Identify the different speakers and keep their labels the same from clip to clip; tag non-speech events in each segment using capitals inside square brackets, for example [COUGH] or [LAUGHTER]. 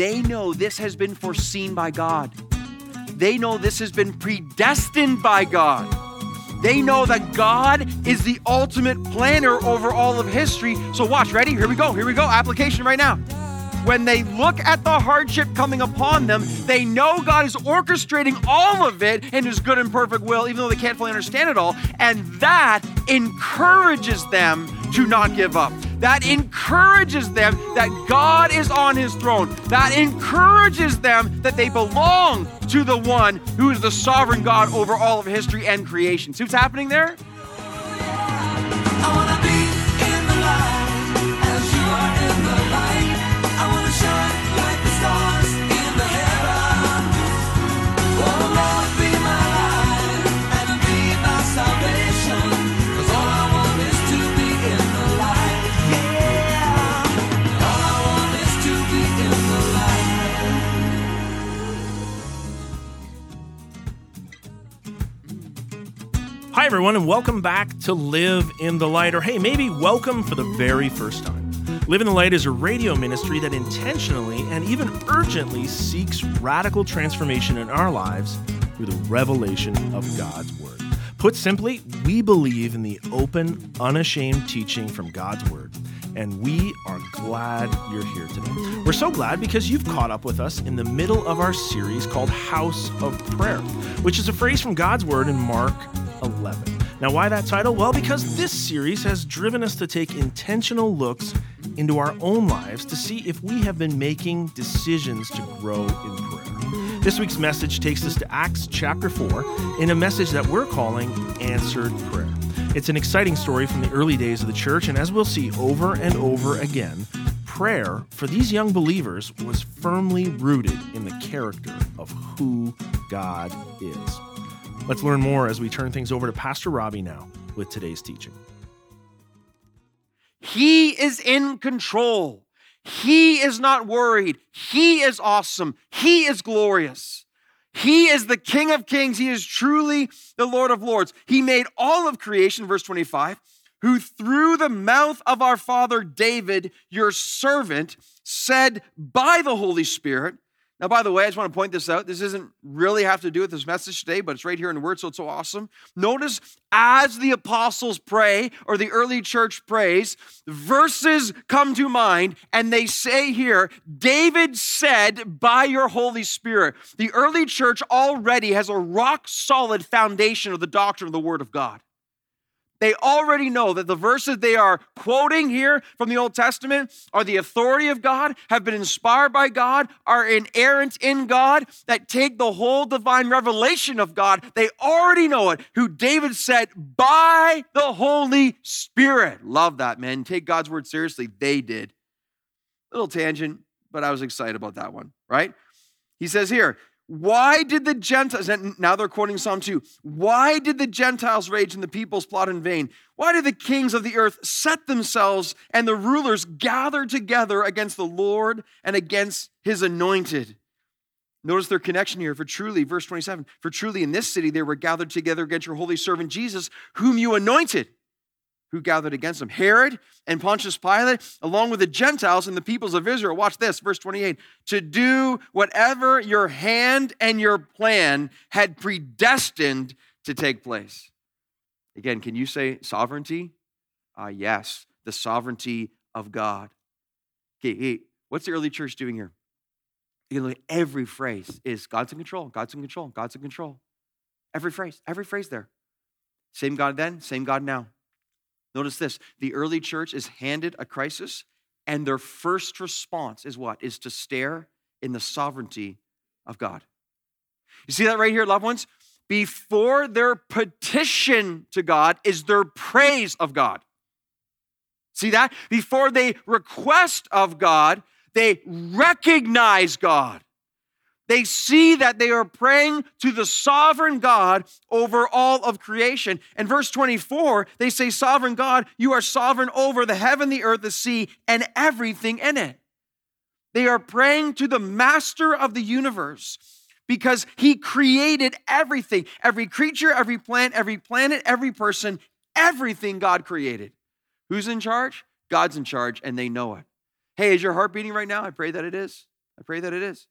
Speaker 1: they know this has been foreseen by God. They know this has been predestined by God. They know that God is the ultimate planner over all of history. So, watch, ready? Here we go. Here we go. Application right now. When they look at the hardship coming upon them, they know God is orchestrating all of it in His good and perfect will, even though they can't fully understand it all. And that encourages them to not give up. That encourages them that God is on His throne. That encourages them that they belong to the one who is the sovereign God over all of history and creation. See what's happening there?
Speaker 2: Everyone, and welcome back to Live in the Light, or hey, maybe welcome for the very first time. Live in the Light is a radio ministry that intentionally and even urgently seeks radical transformation in our lives through the revelation of God's Word. Put simply, we believe in the open, unashamed teaching from God's Word and we are glad you're here today. We're so glad because you've caught up with us in the middle of our series called House of Prayer, which is a phrase from God's Word in Mark 11. Now, why that title? Well, because this series has driven us to take intentional looks into our own lives to see if we have been making decisions to grow in prayer. This week's message takes us to Acts chapter 4 in a message that we're calling Answered Prayer. It's an exciting story from the early days of the church, and as we'll see over and over again, prayer for these young believers was firmly rooted in the character of who God is. Let's learn more as we turn things over to Pastor Robbie now with today's teaching.
Speaker 1: He is in control. He is not worried. He is awesome. He is glorious. He is the King of Kings. He is truly the Lord of Lords. He made all of creation, verse 25, who through the mouth of our father David, your servant, said by the Holy Spirit, now, by the way, I just want to point this out. This doesn't really have to do with this message today, but it's right here in the Word, so it's so awesome. Notice as the apostles pray or the early church prays, verses come to mind, and they say here, David said, by your Holy Spirit. The early church already has a rock solid foundation of the doctrine of the Word of God. They already know that the verses they are quoting here from the Old Testament are the authority of God, have been inspired by God, are inerrant in God, that take the whole divine revelation of God. They already know it, who David said, by the Holy Spirit. Love that, man. Take God's word seriously. They did. Little tangent, but I was excited about that one, right? He says here, why did the Gentiles, now they're quoting Psalm 2, why did the Gentiles rage and the peoples plot in vain? Why did the kings of the earth set themselves and the rulers gather together against the Lord and against his anointed? Notice their connection here. For truly, verse 27, for truly in this city they were gathered together against your holy servant Jesus, whom you anointed who gathered against him Herod and Pontius Pilate, along with the Gentiles and the peoples of Israel. Watch this, verse 28 to do whatever your hand and your plan had predestined to take place. Again, can you say sovereignty? Ah, uh, yes, the sovereignty of God. Okay, what's the early church doing here? You look every phrase is God's in control, God's in control, God's in control. Every phrase, every phrase there. Same God then, same God now. Notice this the early church is handed a crisis, and their first response is what? Is to stare in the sovereignty of God. You see that right here, loved ones? Before their petition to God is their praise of God. See that? Before they request of God, they recognize God. They see that they are praying to the sovereign God over all of creation. And verse 24, they say, Sovereign God, you are sovereign over the heaven, the earth, the sea, and everything in it. They are praying to the master of the universe because he created everything every creature, every plant, every planet, every person, everything God created. Who's in charge? God's in charge, and they know it. Hey, is your heart beating right now? I pray that it is. I pray that it is.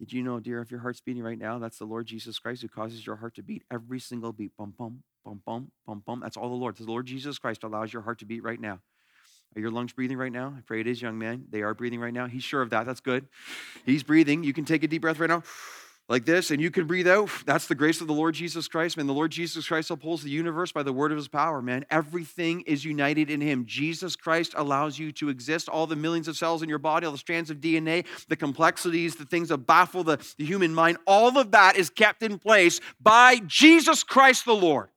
Speaker 1: Did you know, dear, if your heart's beating right now, that's the Lord Jesus Christ who causes your heart to beat every single beat. Bum, bum, bum, bum, bum, bum. That's all the Lord. The Lord Jesus Christ allows your heart to beat right now. Are your lungs breathing right now? I pray it is, young man. They are breathing right now. He's sure of that. That's good. He's breathing. You can take a deep breath right now like this, and you can breathe out. That's the grace of the Lord Jesus Christ, man. The Lord Jesus Christ upholds the universe by the word of his power, man. Everything is united in him. Jesus Christ allows you to exist. All the millions of cells in your body, all the strands of DNA, the complexities, the things that baffle the, the human mind, all of that is kept in place by Jesus Christ the Lord.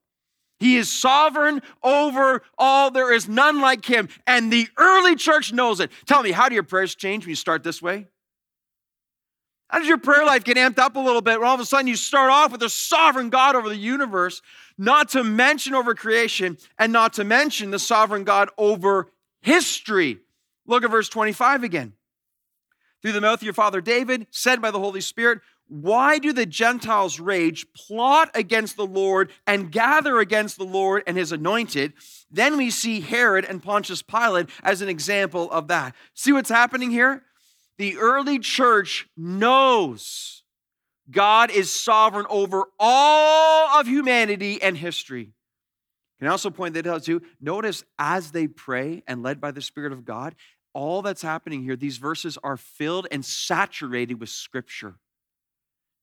Speaker 1: He is sovereign over all. There is none like him. And the early church knows it. Tell me, how do your prayers change when you start this way? How does your prayer life get amped up a little bit when all of a sudden you start off with a sovereign God over the universe, not to mention over creation, and not to mention the sovereign God over history? Look at verse 25 again. Through the mouth of your father David, said by the Holy Spirit, why do the Gentiles rage, plot against the Lord, and gather against the Lord and his anointed? Then we see Herod and Pontius Pilate as an example of that. See what's happening here? The early church knows God is sovereign over all of humanity and history. Can I also point that out too? Notice as they pray and led by the Spirit of God, all that's happening here, these verses are filled and saturated with Scripture. Isn't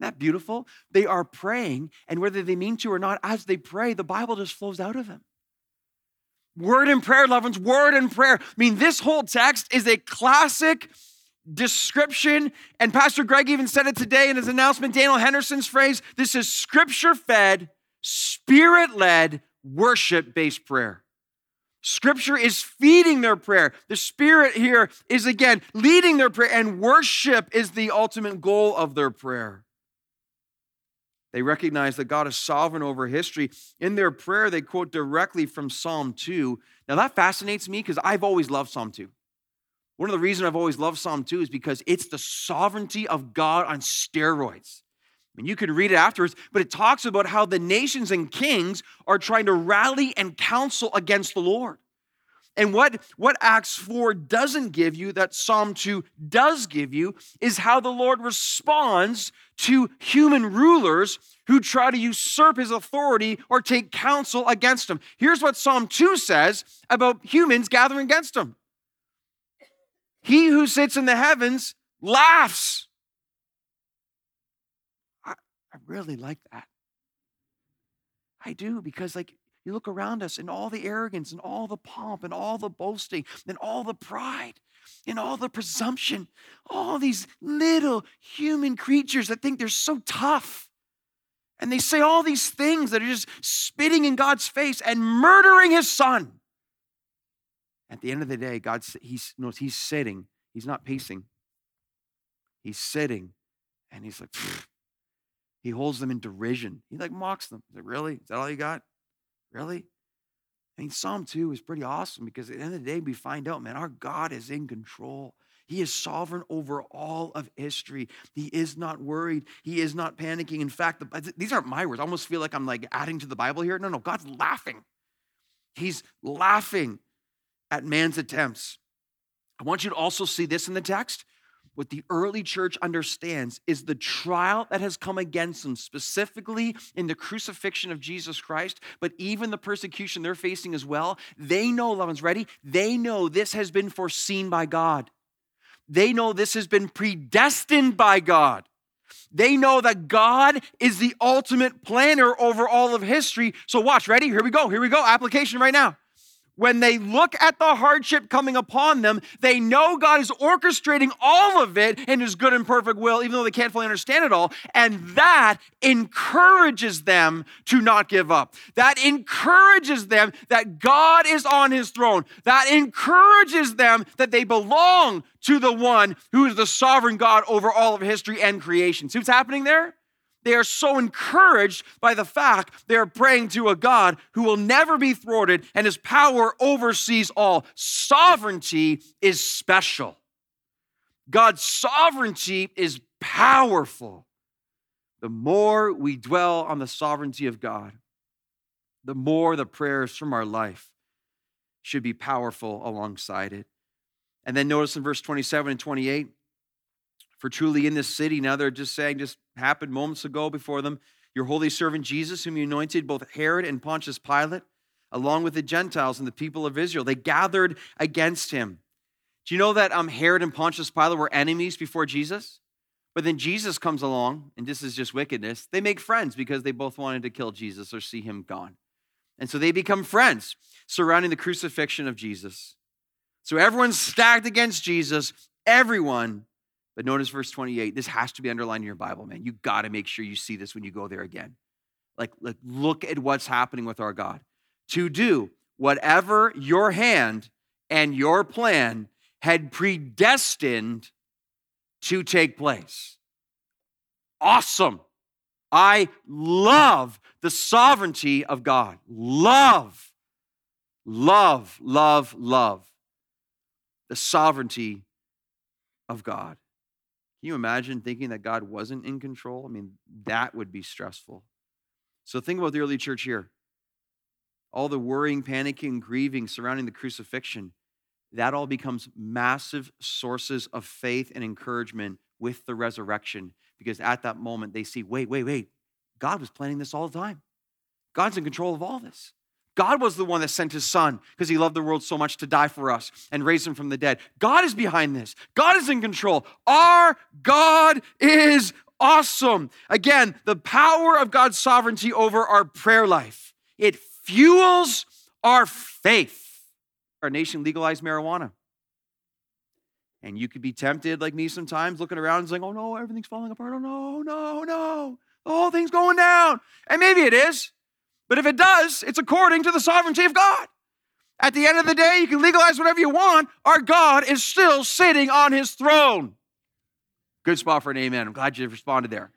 Speaker 1: that beautiful? They are praying, and whether they mean to or not, as they pray, the Bible just flows out of them. Word and prayer, loved ones, word and prayer. I mean, this whole text is a classic description. And Pastor Greg even said it today in his announcement, Daniel Henderson's phrase this is scripture fed, spirit led, worship based prayer. Scripture is feeding their prayer. The Spirit here is again leading their prayer, and worship is the ultimate goal of their prayer. They recognize that God is sovereign over history. In their prayer, they quote directly from Psalm 2. Now, that fascinates me because I've always loved Psalm 2. One of the reasons I've always loved Psalm 2 is because it's the sovereignty of God on steroids. I mean, you can read it afterwards, but it talks about how the nations and kings are trying to rally and counsel against the Lord. And what, what Acts 4 doesn't give you, that Psalm 2 does give you, is how the Lord responds to human rulers who try to usurp his authority or take counsel against him. Here's what Psalm 2 says about humans gathering against him he who sits in the heavens laughs. I, I really like that. I do because, like, you look around us and all the arrogance and all the pomp and all the boasting and all the pride and all the presumption, all these little human creatures that think they're so tough. And they say all these things that are just spitting in God's face and murdering his son. At the end of the day, God he's, knows he's sitting. He's not pacing. He's sitting, and he's like, Pfft. he holds them in derision. He like mocks them. He's like, really? Is that all you got? Really? I mean, Psalm 2 is pretty awesome because at the end of the day, we find out, man, our God is in control. He is sovereign over all of history. He is not worried. He is not panicking. In fact, the, these aren't my words. I almost feel like I'm like adding to the Bible here. No, no, God's laughing. He's laughing at man's attempts. I want you to also see this in the text. What the early church understands is the trial that has come against them, specifically in the crucifixion of Jesus Christ, but even the persecution they're facing as well. They know, loved ones, ready? They know this has been foreseen by God. They know this has been predestined by God. They know that God is the ultimate planner over all of history. So, watch, ready? Here we go. Here we go. Application right now when they look at the hardship coming upon them, they know God is orchestrating all of it in His good and perfect will, even though they can't fully understand it all. And that encourages them to not give up. That encourages them that God is on His throne. That encourages them that they belong to the one who is the sovereign God over all of history and creation. See what's happening there? They are so encouraged by the fact they are praying to a God who will never be thwarted and his power oversees all. Sovereignty is special. God's sovereignty is powerful. The more we dwell on the sovereignty of God, the more the prayers from our life should be powerful alongside it. And then notice in verse 27 and 28 For truly in this city, now they're just saying, just happened moments ago before them, your holy servant Jesus, whom you anointed, both Herod and Pontius Pilate, along with the Gentiles and the people of Israel, they gathered against him. Do you know that um, Herod and Pontius Pilate were enemies before Jesus? But then Jesus comes along, and this is just wickedness. They make friends because they both wanted to kill Jesus or see him gone. And so they become friends surrounding the crucifixion of Jesus. So everyone's stacked against Jesus, everyone. But notice verse 28. This has to be underlined in your Bible, man. You got to make sure you see this when you go there again. Like, like, look at what's happening with our God. To do whatever your hand and your plan had predestined to take place. Awesome. I love the sovereignty of God. Love, love, love, love the sovereignty of God. Can you imagine thinking that God wasn't in control? I mean, that would be stressful. So think about the early church here. All the worrying, panicking, grieving surrounding the crucifixion, that all becomes massive sources of faith and encouragement with the resurrection because at that moment they see wait, wait, wait. God was planning this all the time. God's in control of all this. God was the one that sent his son because he loved the world so much to die for us and raise him from the dead. God is behind this. God is in control. Our God is awesome. Again, the power of God's sovereignty over our prayer life. It fuels our faith. Our nation legalized marijuana. And you could be tempted, like me sometimes, looking around and saying, oh no, everything's falling apart. Oh no, no, no. The whole thing's going down. And maybe it is. But if it does, it's according to the sovereignty of God. At the end of the day, you can legalize whatever you want. Our God is still sitting on his throne. Good spot for an amen. I'm glad you responded there.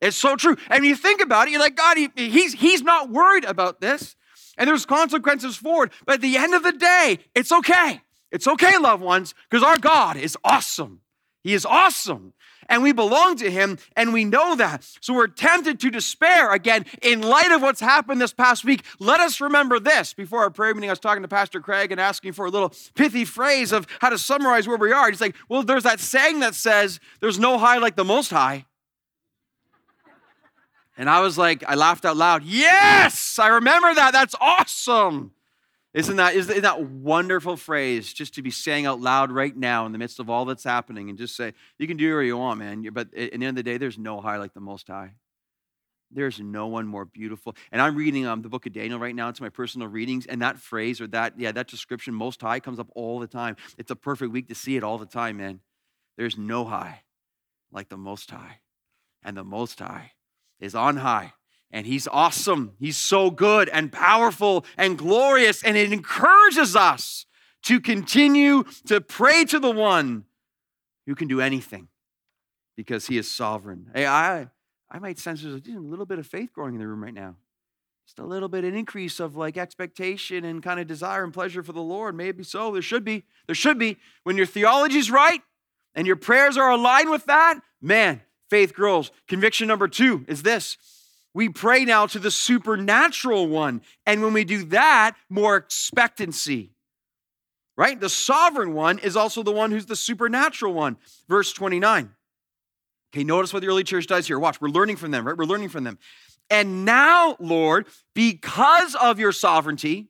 Speaker 1: It's so true. And you think about it, you're like, God, he, he's, he's not worried about this. And there's consequences for it. But at the end of the day, it's okay. It's okay, loved ones, because our God is awesome. He is awesome. And we belong to him, and we know that. So we're tempted to despair again in light of what's happened this past week. Let us remember this. Before our prayer meeting, I was talking to Pastor Craig and asking for a little pithy phrase of how to summarize where we are. He's like, Well, there's that saying that says, There's no high like the most high. And I was like, I laughed out loud. Yes, I remember that. That's awesome. Isn't that, isn't that wonderful phrase just to be saying out loud right now in the midst of all that's happening and just say, you can do whatever you want, man. But at the end of the day, there's no high like the Most High. There's no one more beautiful. And I'm reading um, the book of Daniel right now. It's my personal readings. And that phrase or that, yeah, that description, Most High, comes up all the time. It's a perfect week to see it all the time, man. There's no high like the Most High. And the Most High is on high and he's awesome. He's so good and powerful and glorious. And it encourages us to continue to pray to the one who can do anything because he is sovereign. Hey, I, I might sense there's a little bit of faith growing in the room right now. Just a little bit, an increase of like expectation and kind of desire and pleasure for the Lord. Maybe so. There should be. There should be. When your theology's right and your prayers are aligned with that, man, faith grows. Conviction number two is this we pray now to the supernatural one. And when we do that, more expectancy. Right? The sovereign one is also the one who's the supernatural one. Verse 29. Okay, notice what the early church does here. Watch, we're learning from them, right? We're learning from them. And now, Lord, because of your sovereignty,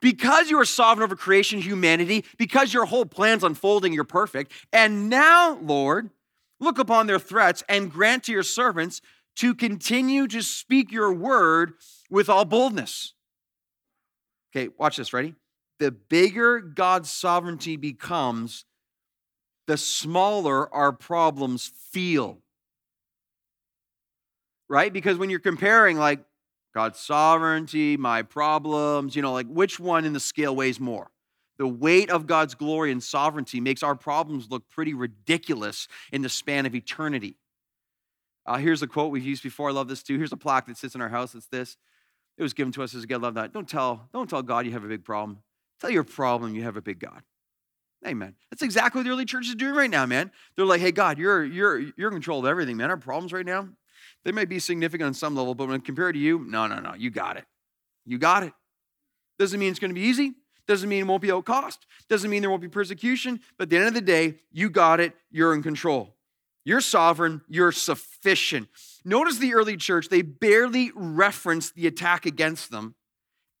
Speaker 1: because you are sovereign over creation, humanity, because your whole plan's unfolding, you're perfect. And now, Lord, look upon their threats and grant to your servants to continue to speak your word with all boldness. Okay, watch this, ready? The bigger God's sovereignty becomes, the smaller our problems feel. Right? Because when you're comparing, like, God's sovereignty, my problems, you know, like, which one in the scale weighs more? The weight of God's glory and sovereignty makes our problems look pretty ridiculous in the span of eternity. Uh, here's a quote we've used before. I love this too. Here's a plaque that sits in our house. It's this. It was given to us as a gift. Love that. Don't tell, don't tell God you have a big problem. Tell your problem you have a big God. Amen. That's exactly what the early church is doing right now, man. They're like, hey, God, you're you're you're in control of everything, man. Our problems right now, they may be significant on some level, but when compared to you, no, no, no, you got it. You got it. Doesn't mean it's going to be easy. Doesn't mean it won't be out cost. Doesn't mean there won't be persecution. But at the end of the day, you got it. You're in control. You're sovereign, you're sufficient. Notice the early church, they barely referenced the attack against them.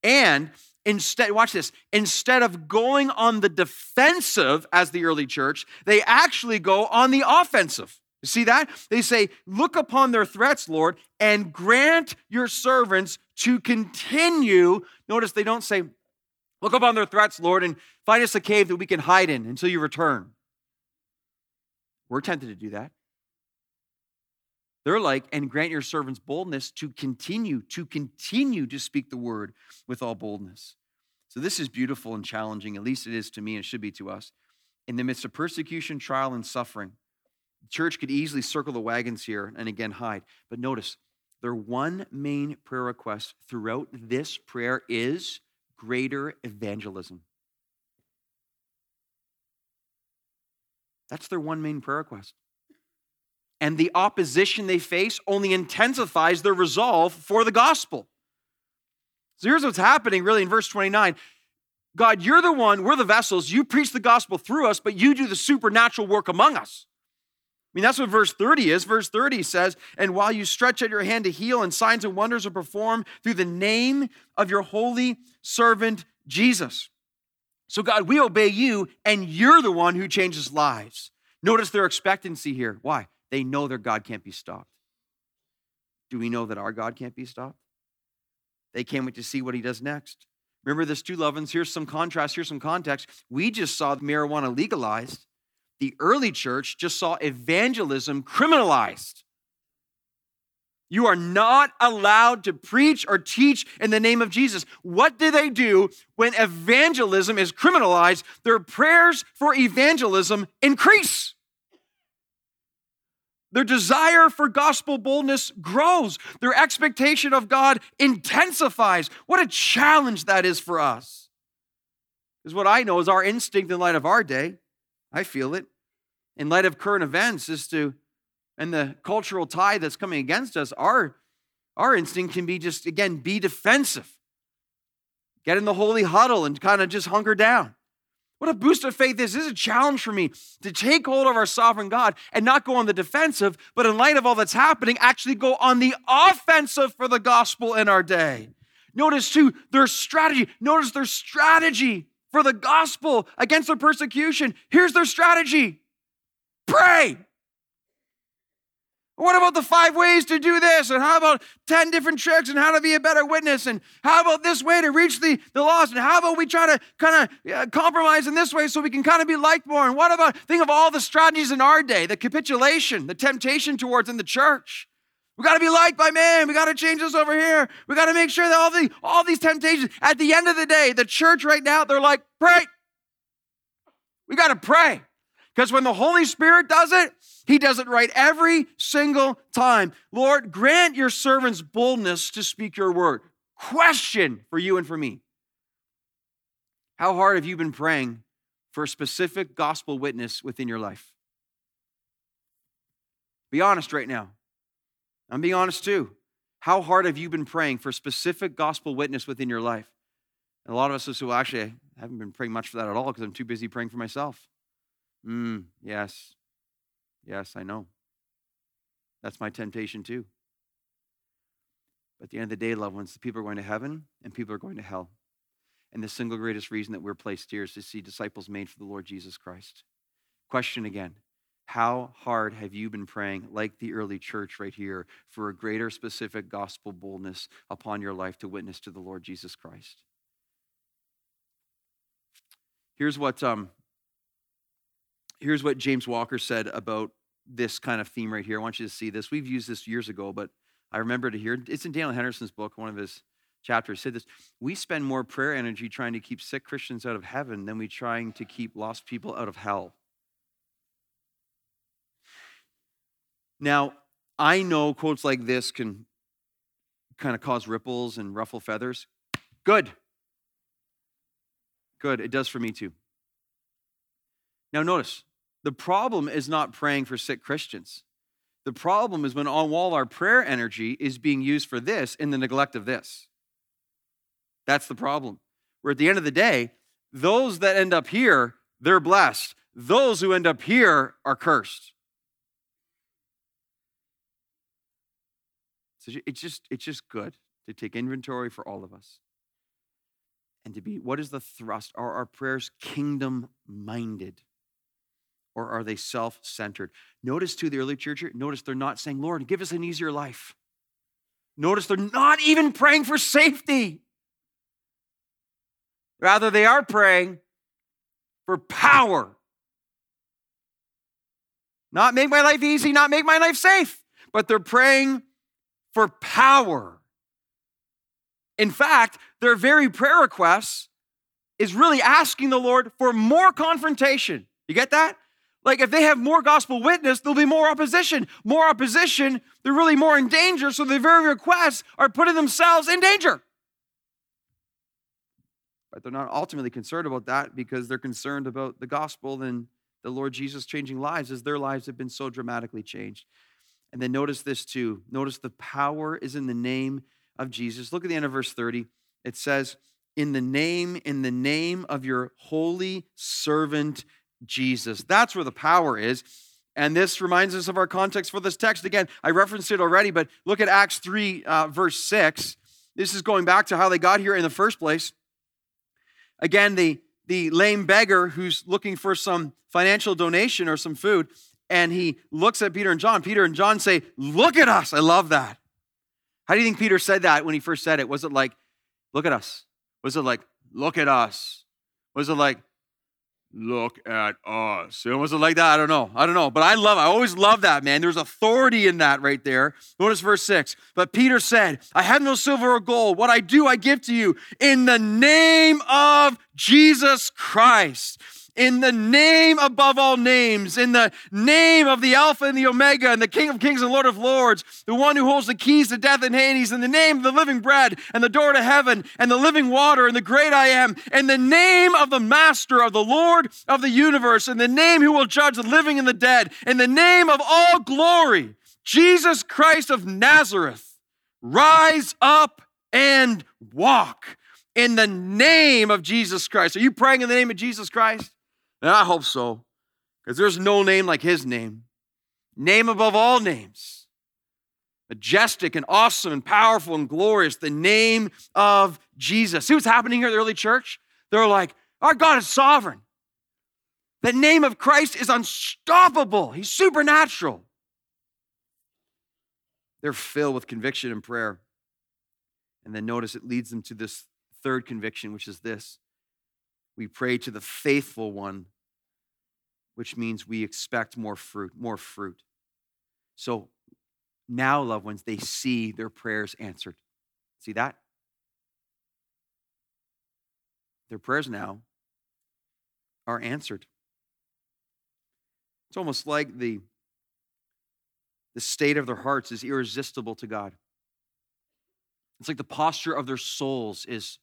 Speaker 1: And instead, watch this, instead of going on the defensive as the early church, they actually go on the offensive. You see that? They say, Look upon their threats, Lord, and grant your servants to continue. Notice they don't say, Look upon their threats, Lord, and find us a cave that we can hide in until you return. We're tempted to do that. They're like, and grant your servants boldness to continue, to continue to speak the word with all boldness. So this is beautiful and challenging, at least it is to me, and it should be to us. In the midst of persecution, trial, and suffering, the church could easily circle the wagons here and again hide. But notice, their one main prayer request throughout this prayer is greater evangelism. That's their one main prayer request. And the opposition they face only intensifies their resolve for the gospel. So here's what's happening really in verse 29. God, you're the one, we're the vessels. You preach the gospel through us, but you do the supernatural work among us. I mean, that's what verse 30 is. Verse 30 says, And while you stretch out your hand to heal, and signs and wonders are performed through the name of your holy servant Jesus. So, God, we obey you, and you're the one who changes lives. Notice their expectancy here. Why? They know their God can't be stopped. Do we know that our God can't be stopped? They can't wait to see what he does next. Remember this two lovins? Here's some contrast, here's some context. We just saw marijuana legalized the early church just saw evangelism criminalized. You are not allowed to preach or teach in the name of Jesus. What do they do when evangelism is criminalized? Their prayers for evangelism increase. Their desire for gospel boldness grows. Their expectation of God intensifies. What a challenge that is for us. Is what I know is our instinct in light of our day I feel it. In light of current events, is to, and the cultural tide that's coming against us, our, our instinct can be just, again, be defensive. Get in the holy huddle and kind of just hunker down. What a boost of faith this is a challenge for me to take hold of our sovereign God and not go on the defensive, but in light of all that's happening, actually go on the offensive for the gospel in our day. Notice too, their strategy. Notice their strategy for the gospel against the persecution. Here's their strategy pray. What about the five ways to do this? And how about 10 different tricks and how to be a better witness? And how about this way to reach the, the lost? And how about we try to kind of uh, compromise in this way so we can kind of be liked more? And what about, think of all the strategies in our day, the capitulation, the temptation towards in the church. We got to be liked by man. We got to change this over here. We got to make sure that all the all these temptations. At the end of the day, the church right now, they're like, pray. We got to pray. Because when the Holy Spirit does it, he does it right every single time. Lord, grant your servants boldness to speak your word. Question for you and for me. How hard have you been praying for a specific gospel witness within your life? Be honest right now. I'm being honest too. How hard have you been praying for specific gospel witness within your life? And a lot of us will say, well, actually, I haven't been praying much for that at all because I'm too busy praying for myself. Mm, yes. Yes, I know. That's my temptation too. But at the end of the day, loved ones, people are going to heaven and people are going to hell. And the single greatest reason that we're placed here is to see disciples made for the Lord Jesus Christ. Question again how hard have you been praying, like the early church right here, for a greater specific gospel boldness upon your life to witness to the Lord Jesus Christ? Here's what, um, here's what James Walker said about this kind of theme right here. I want you to see this. We've used this years ago, but I remember to hear it's in Daniel Henderson's book, one of his chapters said this we spend more prayer energy trying to keep sick christians out of heaven than we trying to keep lost people out of hell Now, I know quotes like this can kind of cause ripples and ruffle feathers. Good. Good. It does for me too. Now, notice the problem is not praying for sick Christians. The problem is when all our prayer energy is being used for this in the neglect of this. That's the problem. Where at the end of the day, those that end up here, they're blessed. Those who end up here are cursed. So it's just it's just good to take inventory for all of us. And to be what is the thrust? Are our prayers kingdom minded? Or are they self centered? Notice to the early church, notice they're not saying, Lord, give us an easier life. Notice they're not even praying for safety. Rather, they are praying for power. Not make my life easy, not make my life safe, but they're praying for power. In fact, their very prayer requests is really asking the Lord for more confrontation. You get that? Like if they have more gospel witness, there'll be more opposition. More opposition, they're really more in danger. So their very requests are putting themselves in danger. But they're not ultimately concerned about that because they're concerned about the gospel and the Lord Jesus changing lives as their lives have been so dramatically changed. And then notice this too. Notice the power is in the name of Jesus. Look at the end of verse 30. It says, In the name, in the name of your holy servant Jesus. That's where the power is. And this reminds us of our context for this text. Again, I referenced it already, but look at Acts 3, uh, verse 6. This is going back to how they got here in the first place. Again, the, the lame beggar who's looking for some financial donation or some food, and he looks at Peter and John. Peter and John say, Look at us. I love that. How do you think Peter said that when he first said it? Was it like, look at us? Was it like, look at us? Was it like, look at us? was it like that? I don't know. I don't know. But I love, I always love that, man. There's authority in that right there. Notice verse six. But Peter said, I have no silver or gold. What I do, I give to you in the name of Jesus Christ in the name above all names, in the name of the Alpha and the Omega, and the King of Kings and Lord of Lords, the one who holds the keys to death and Hades, in the name of the living bread and the door to heaven, and the living water, and the great I am, in the name of the Master of the Lord of the universe, in the name who will judge the living and the dead, in the name of all glory, Jesus Christ of Nazareth, rise up and walk in the name of Jesus Christ. Are you praying in the name of Jesus Christ? And I hope so, because there's no name like his name. Name above all names. Majestic and awesome and powerful and glorious, the name of Jesus. See what's happening here at the early church? They're like, our God is sovereign. The name of Christ is unstoppable, He's supernatural. They're filled with conviction and prayer. And then notice it leads them to this third conviction, which is this we pray to the faithful one which means we expect more fruit, more fruit. So now, loved ones, they see their prayers answered. See that? Their prayers now are answered. It's almost like the, the state of their hearts is irresistible to God. It's like the posture of their souls is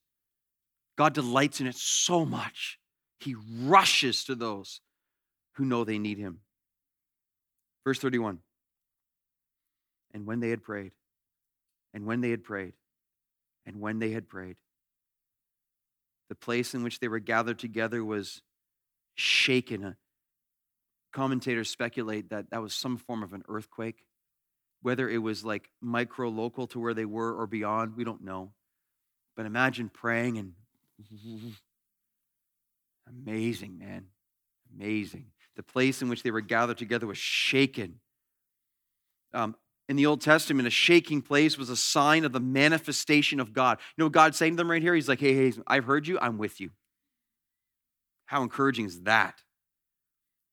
Speaker 1: God delights in it so much. He rushes to those who know they need him. Verse 31 And when they had prayed, and when they had prayed, and when they had prayed, the place in which they were gathered together was shaken. Uh, commentators speculate that that was some form of an earthquake. Whether it was like micro local to where they were or beyond, we don't know. But imagine praying and [LAUGHS] amazing, man. Amazing the place in which they were gathered together was shaken. Um, in the Old Testament, a shaking place was a sign of the manifestation of God. You know what God's saying to them right here? He's like, hey, hey, I've heard you, I'm with you. How encouraging is that?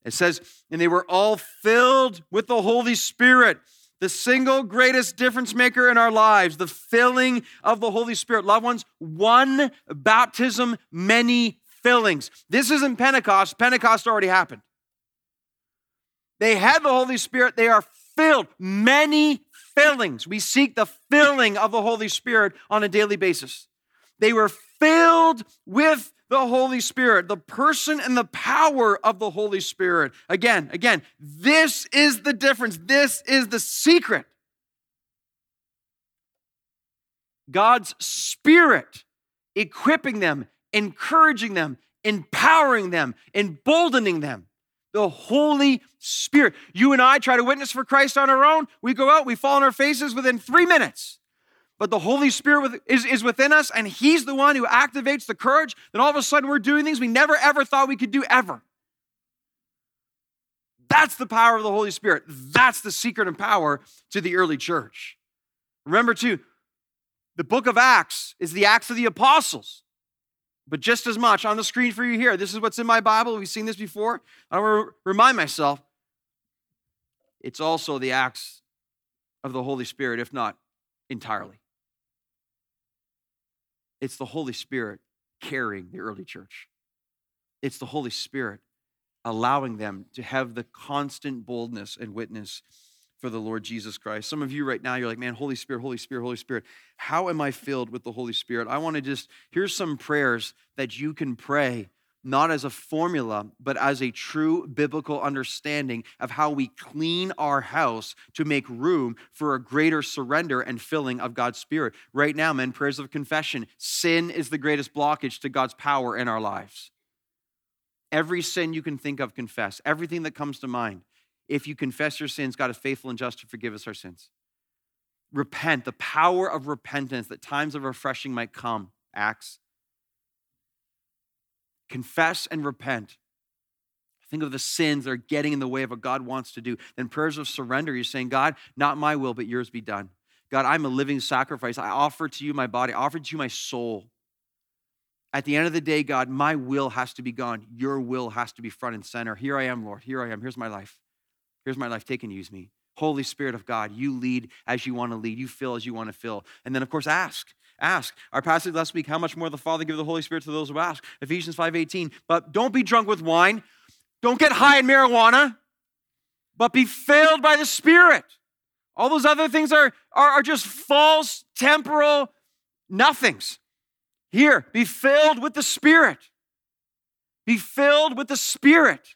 Speaker 1: It says, and they were all filled with the Holy Spirit, the single greatest difference maker in our lives, the filling of the Holy Spirit. Loved ones, one baptism, many fillings. This isn't Pentecost. Pentecost already happened. They had the Holy Spirit. They are filled. Many fillings. We seek the filling of the Holy Spirit on a daily basis. They were filled with the Holy Spirit, the person and the power of the Holy Spirit. Again, again, this is the difference. This is the secret. God's Spirit equipping them, encouraging them, empowering them, emboldening them. The Holy Spirit. You and I try to witness for Christ on our own. We go out, we fall on our faces within three minutes. But the Holy Spirit is, within us, and He's the one who activates the courage. Then all of a sudden, we're doing things we never ever thought we could do ever. That's the power of the Holy Spirit. That's the secret and power to the early church. Remember, too, the book of Acts is the Acts of the Apostles. But just as much on the screen for you here, this is what's in my Bible. We've seen this before. I want to remind myself it's also the acts of the Holy Spirit, if not entirely. It's the Holy Spirit carrying the early church. It's the Holy Spirit allowing them to have the constant boldness and witness for the Lord Jesus Christ. Some of you right now, you're like, man, Holy Spirit, Holy Spirit, Holy Spirit. How am I filled with the Holy Spirit? I want to just, here's some prayers that you can pray, not as a formula, but as a true biblical understanding of how we clean our house to make room for a greater surrender and filling of God's Spirit. Right now, men, prayers of confession. Sin is the greatest blockage to God's power in our lives. Every sin you can think of, confess. Everything that comes to mind. If you confess your sins, God is faithful and just to forgive us our sins. Repent, the power of repentance that times of refreshing might come. Acts. Confess and repent. Think of the sins that are getting in the way of what God wants to do. Then prayers of surrender, you're saying, God, not my will, but yours be done. God, I'm a living sacrifice. I offer to you my body, I offer to you my soul. At the end of the day, God, my will has to be gone. Your will has to be front and center. Here I am, Lord. Here I am. Here's my life. Here's my life. Take and use me. Holy Spirit of God, you lead as you want to lead. You fill as you want to fill. And then, of course, ask. Ask. Our passage last week, how much more the Father give the Holy Spirit to those who ask? Ephesians 5.18. But don't be drunk with wine. Don't get high in marijuana. But be filled by the Spirit. All those other things are, are, are just false, temporal nothings. Here, be filled with the Spirit. Be filled with the Spirit.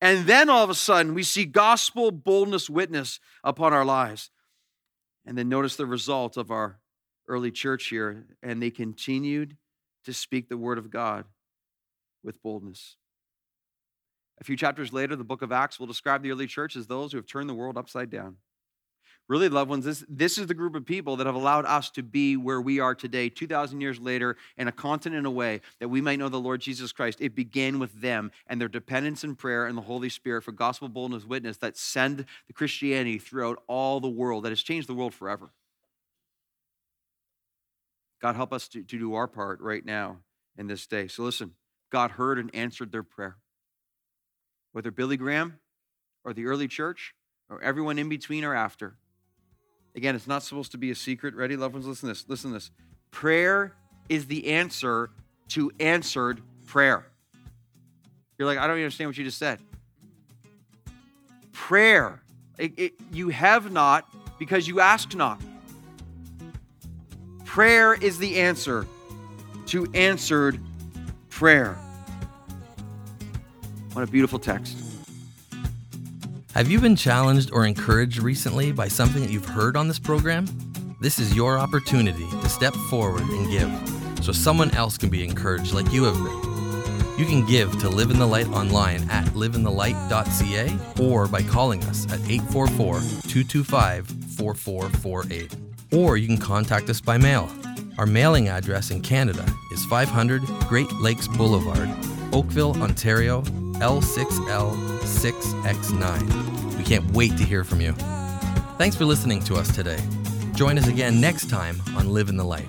Speaker 1: And then all of a sudden, we see gospel boldness witness upon our lives. And then notice the result of our early church here. And they continued to speak the word of God with boldness. A few chapters later, the book of Acts will describe the early church as those who have turned the world upside down. Really, loved ones, this, this is the group of people that have allowed us to be where we are today, 2,000 years later, in a continent away, that we might know the Lord Jesus Christ. It began with them and their dependence in prayer and the Holy Spirit for gospel boldness witness that send the Christianity throughout all the world, that has changed the world forever. God, help us to, to do our part right now in this day. So listen, God heard and answered their prayer. Whether Billy Graham or the early church or everyone in between or after, Again, it's not supposed to be a secret. Ready, loved ones? Listen to this. Listen to this. Prayer is the answer to answered prayer. You're like, I don't understand what you just said. Prayer. It, it, you have not because you ask not. Prayer is the answer to answered prayer. What a beautiful text.
Speaker 3: Have you been challenged or encouraged recently by something that you've heard on this program? This is your opportunity to step forward and give so someone else can be encouraged like you have been. You can give to Live in the Light online at liveinthelight.ca or by calling us at 844 225 4448. Or you can contact us by mail. Our mailing address in Canada is 500 Great Lakes Boulevard, Oakville, Ontario L6L6X9. We can't wait to hear from you. Thanks for listening to us today. Join us again next time on Live in the Light.